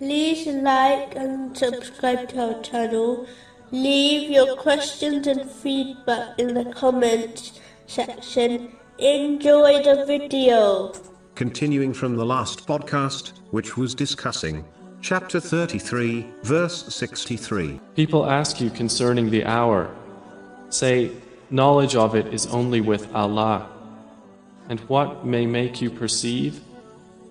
like and subscribe to our channel. Leave your questions and feedback in the comments section. Enjoy the video. Continuing from the last podcast, which was discussing chapter 33, verse 63. People ask you concerning the hour. Say, knowledge of it is only with Allah. And what may make you perceive?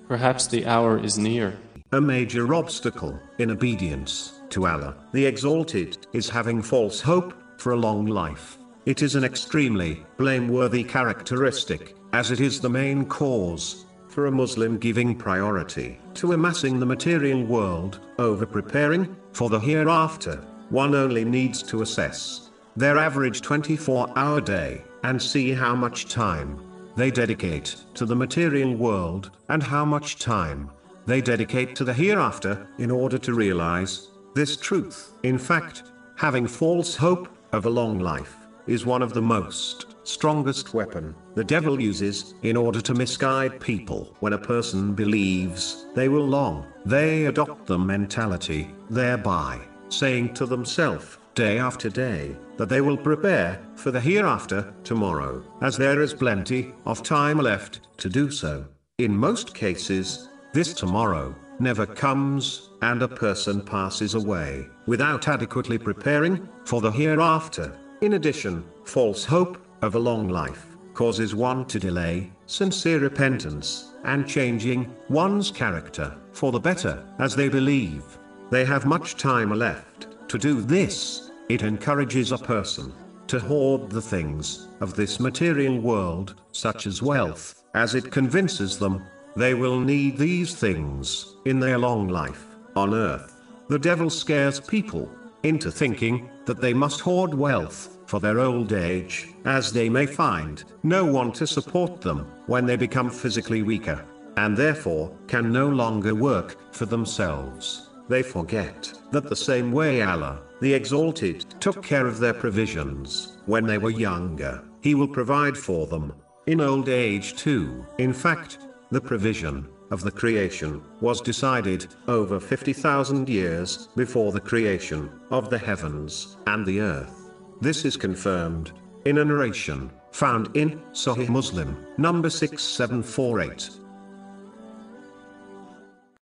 Perhaps the hour is near. A major obstacle in obedience to Allah, the Exalted, is having false hope for a long life. It is an extremely blameworthy characteristic, as it is the main cause for a Muslim giving priority to amassing the material world over preparing for the hereafter. One only needs to assess their average 24 hour day and see how much time they dedicate to the material world and how much time they dedicate to the hereafter in order to realize this truth. In fact, having false hope of a long life is one of the most strongest weapon the devil uses in order to misguide people. When a person believes they will long, they adopt the mentality, thereby saying to themselves, day after day, that they will prepare for the hereafter tomorrow, as there is plenty of time left to do so. In most cases, this tomorrow never comes, and a person passes away without adequately preparing for the hereafter. In addition, false hope of a long life causes one to delay sincere repentance and changing one's character for the better, as they believe they have much time left to do this. It encourages a person to hoard the things of this material world, such as wealth, as it convinces them they will need these things in their long life on earth. The devil scares people into thinking that they must hoard wealth for their old age, as they may find no one to support them when they become physically weaker, and therefore can no longer work for themselves. They forget that the same way Allah, the Exalted, took care of their provisions when they were younger, He will provide for them in old age too. In fact, the provision of the creation was decided over 50,000 years before the creation of the heavens and the earth. This is confirmed in a narration found in Sahih Muslim, number 6748.